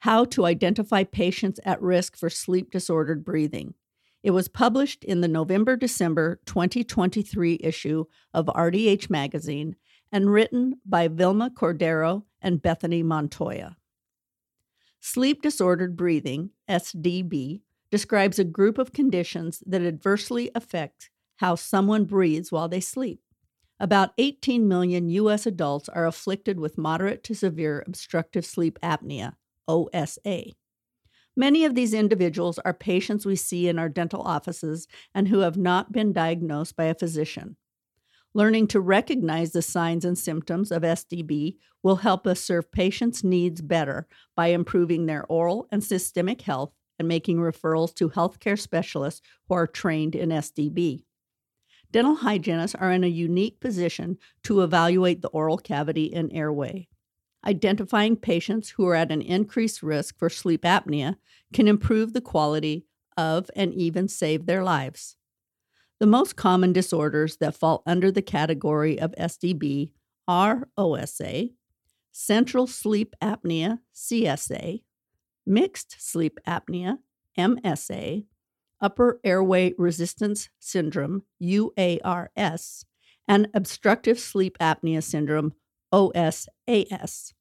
how to Identify Patients at Risk for Sleep Disordered Breathing. It was published in the November December 2023 issue of RDH Magazine and written by Vilma Cordero and Bethany Montoya. Sleep disordered breathing, SDB, describes a group of conditions that adversely affect how someone breathes while they sleep. About 18 million U.S. adults are afflicted with moderate to severe obstructive sleep apnea, OSA. Many of these individuals are patients we see in our dental offices and who have not been diagnosed by a physician. Learning to recognize the signs and symptoms of SDB will help us serve patients' needs better by improving their oral and systemic health and making referrals to healthcare specialists who are trained in SDB. Dental hygienists are in a unique position to evaluate the oral cavity and airway. Identifying patients who are at an increased risk for sleep apnea can improve the quality of and even save their lives. The most common disorders that fall under the category of SDB are OSA, central sleep apnea, CSA, mixed sleep apnea, MSA, upper airway resistance syndrome, UARS, and obstructive sleep apnea syndrome, OSAS.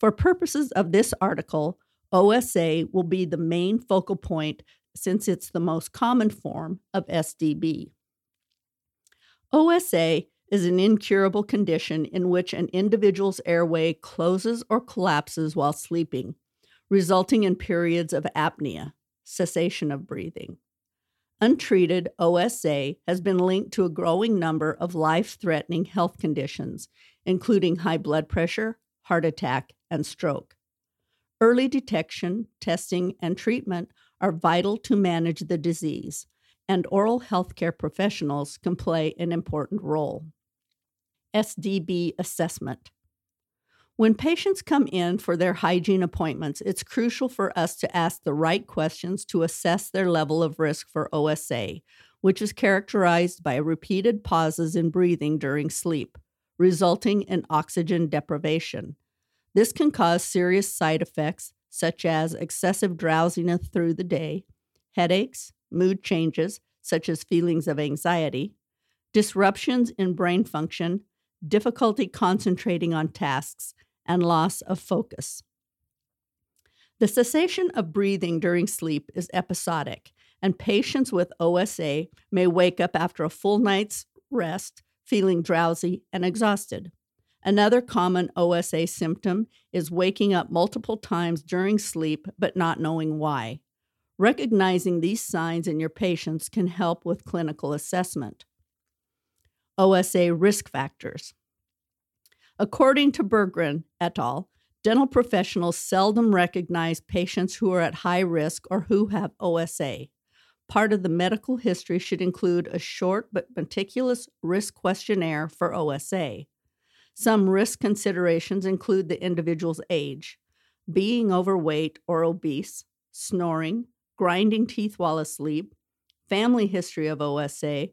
For purposes of this article, OSA will be the main focal point since it's the most common form of SDB. OSA is an incurable condition in which an individual's airway closes or collapses while sleeping, resulting in periods of apnea, cessation of breathing. Untreated OSA has been linked to a growing number of life threatening health conditions, including high blood pressure, heart attack, and stroke. Early detection, testing, and treatment are vital to manage the disease, and oral healthcare professionals can play an important role. SDB assessment. When patients come in for their hygiene appointments, it's crucial for us to ask the right questions to assess their level of risk for OSA, which is characterized by repeated pauses in breathing during sleep, resulting in oxygen deprivation. This can cause serious side effects such as excessive drowsiness through the day, headaches, mood changes such as feelings of anxiety, disruptions in brain function, difficulty concentrating on tasks, and loss of focus. The cessation of breathing during sleep is episodic, and patients with OSA may wake up after a full night's rest feeling drowsy and exhausted. Another common OSA symptom is waking up multiple times during sleep but not knowing why. Recognizing these signs in your patients can help with clinical assessment. OSA risk factors. According to Berggren et al., dental professionals seldom recognize patients who are at high risk or who have OSA. Part of the medical history should include a short but meticulous risk questionnaire for OSA. Some risk considerations include the individual's age, being overweight or obese, snoring, grinding teeth while asleep, family history of OSA,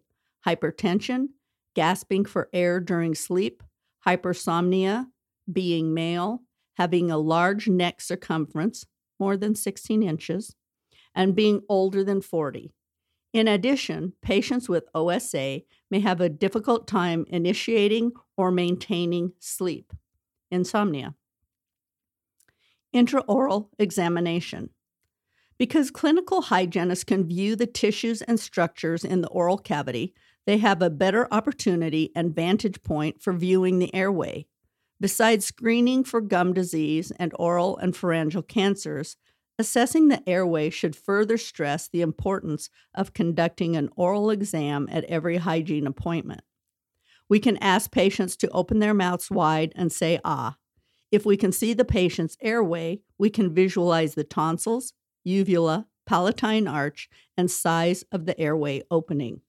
hypertension, gasping for air during sleep, hypersomnia, being male, having a large neck circumference, more than 16 inches, and being older than 40. In addition, patients with OSA may have a difficult time initiating or maintaining sleep, insomnia. Intraoral examination. Because clinical hygienists can view the tissues and structures in the oral cavity, they have a better opportunity and vantage point for viewing the airway. Besides screening for gum disease and oral and pharyngeal cancers, assessing the airway should further stress the importance of conducting an oral exam at every hygiene appointment. We can ask patients to open their mouths wide and say ah. If we can see the patient's airway, we can visualize the tonsils, uvula, palatine arch, and size of the airway opening.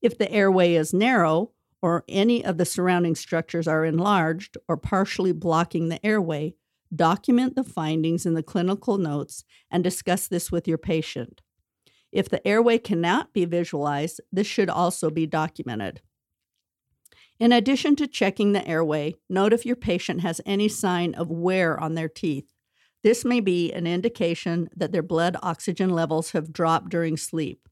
If the airway is narrow, or any of the surrounding structures are enlarged or partially blocking the airway, document the findings in the clinical notes and discuss this with your patient. If the airway cannot be visualized, this should also be documented. In addition to checking the airway, note if your patient has any sign of wear on their teeth. This may be an indication that their blood oxygen levels have dropped during sleep.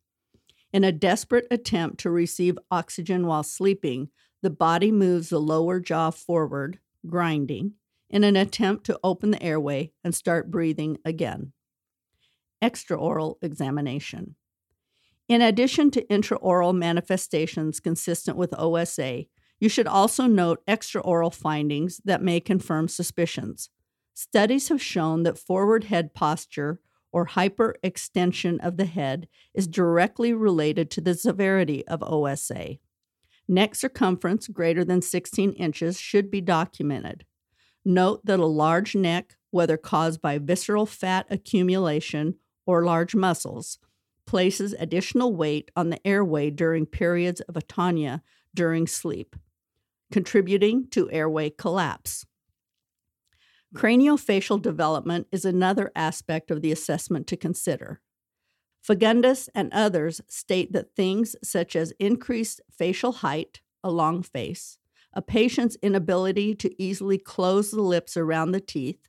In a desperate attempt to receive oxygen while sleeping, the body moves the lower jaw forward, grinding, in an attempt to open the airway and start breathing again. Extraoral examination. In addition to intraoral manifestations consistent with OSA, you should also note extraoral findings that may confirm suspicions. Studies have shown that forward head posture or hyperextension of the head is directly related to the severity of OSA. Neck circumference greater than 16 inches should be documented. Note that a large neck, whether caused by visceral fat accumulation or large muscles, places additional weight on the airway during periods of atonia during sleep, contributing to airway collapse. Craniofacial development is another aspect of the assessment to consider. Fagundes and others state that things such as increased facial height, a long face, a patient's inability to easily close the lips around the teeth,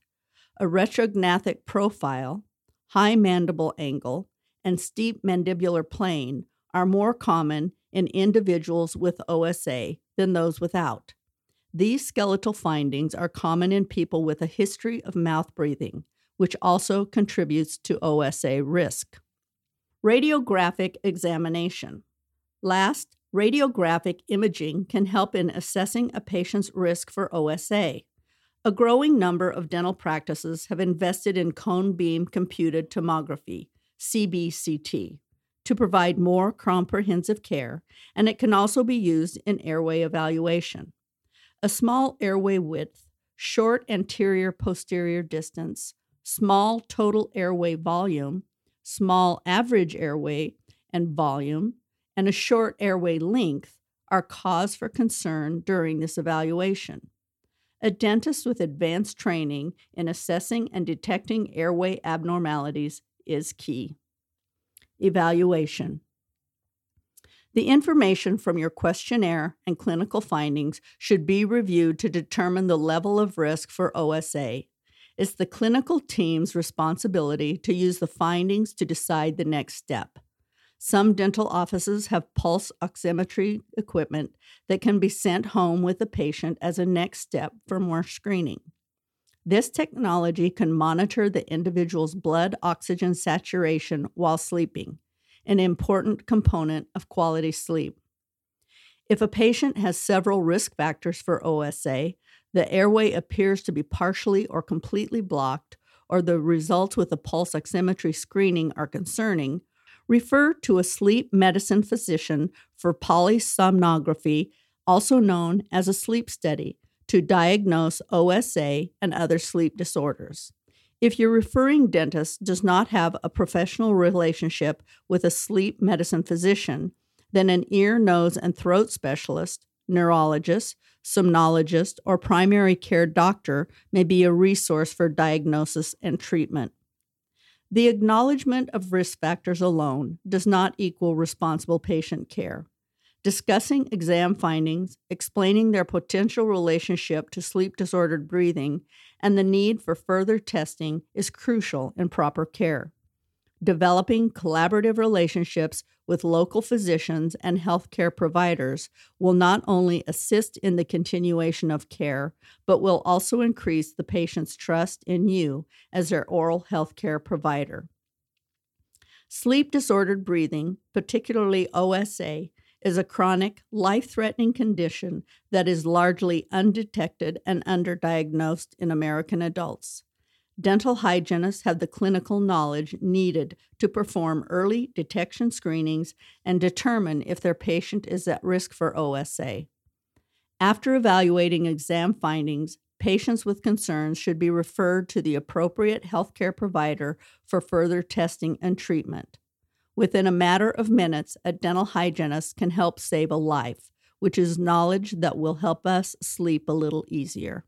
a retrognathic profile, high mandible angle, and steep mandibular plane are more common in individuals with OSA than those without. These skeletal findings are common in people with a history of mouth breathing, which also contributes to OSA risk. Radiographic examination. Last, radiographic imaging can help in assessing a patient's risk for OSA. A growing number of dental practices have invested in cone beam computed tomography, CBCT, to provide more comprehensive care, and it can also be used in airway evaluation a small airway width, short anterior posterior distance, small total airway volume, small average airway and volume, and a short airway length are cause for concern during this evaluation. A dentist with advanced training in assessing and detecting airway abnormalities is key. Evaluation the information from your questionnaire and clinical findings should be reviewed to determine the level of risk for OSA. It's the clinical team's responsibility to use the findings to decide the next step. Some dental offices have pulse oximetry equipment that can be sent home with the patient as a next step for more screening. This technology can monitor the individual's blood oxygen saturation while sleeping an important component of quality sleep. If a patient has several risk factors for OSA, the airway appears to be partially or completely blocked, or the results with a pulse oximetry screening are concerning, refer to a sleep medicine physician for polysomnography, also known as a sleep study, to diagnose OSA and other sleep disorders. If your referring dentist does not have a professional relationship with a sleep medicine physician, then an ear, nose, and throat specialist, neurologist, somnologist, or primary care doctor may be a resource for diagnosis and treatment. The acknowledgement of risk factors alone does not equal responsible patient care. Discussing exam findings, explaining their potential relationship to sleep disordered breathing, and the need for further testing is crucial in proper care. Developing collaborative relationships with local physicians and healthcare providers will not only assist in the continuation of care, but will also increase the patient's trust in you as their oral healthcare provider. Sleep disordered breathing, particularly OSA, is a chronic, life threatening condition that is largely undetected and underdiagnosed in American adults. Dental hygienists have the clinical knowledge needed to perform early detection screenings and determine if their patient is at risk for OSA. After evaluating exam findings, patients with concerns should be referred to the appropriate healthcare provider for further testing and treatment. Within a matter of minutes, a dental hygienist can help save a life, which is knowledge that will help us sleep a little easier.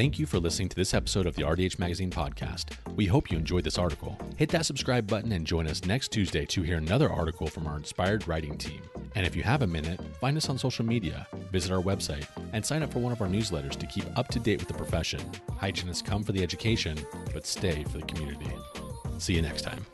Thank you for listening to this episode of the RDH Magazine podcast. We hope you enjoyed this article. Hit that subscribe button and join us next Tuesday to hear another article from our inspired writing team. And if you have a minute, find us on social media, visit our website, and sign up for one of our newsletters to keep up to date with the profession. Hygienists come for the education, but stay for the community. See you next time.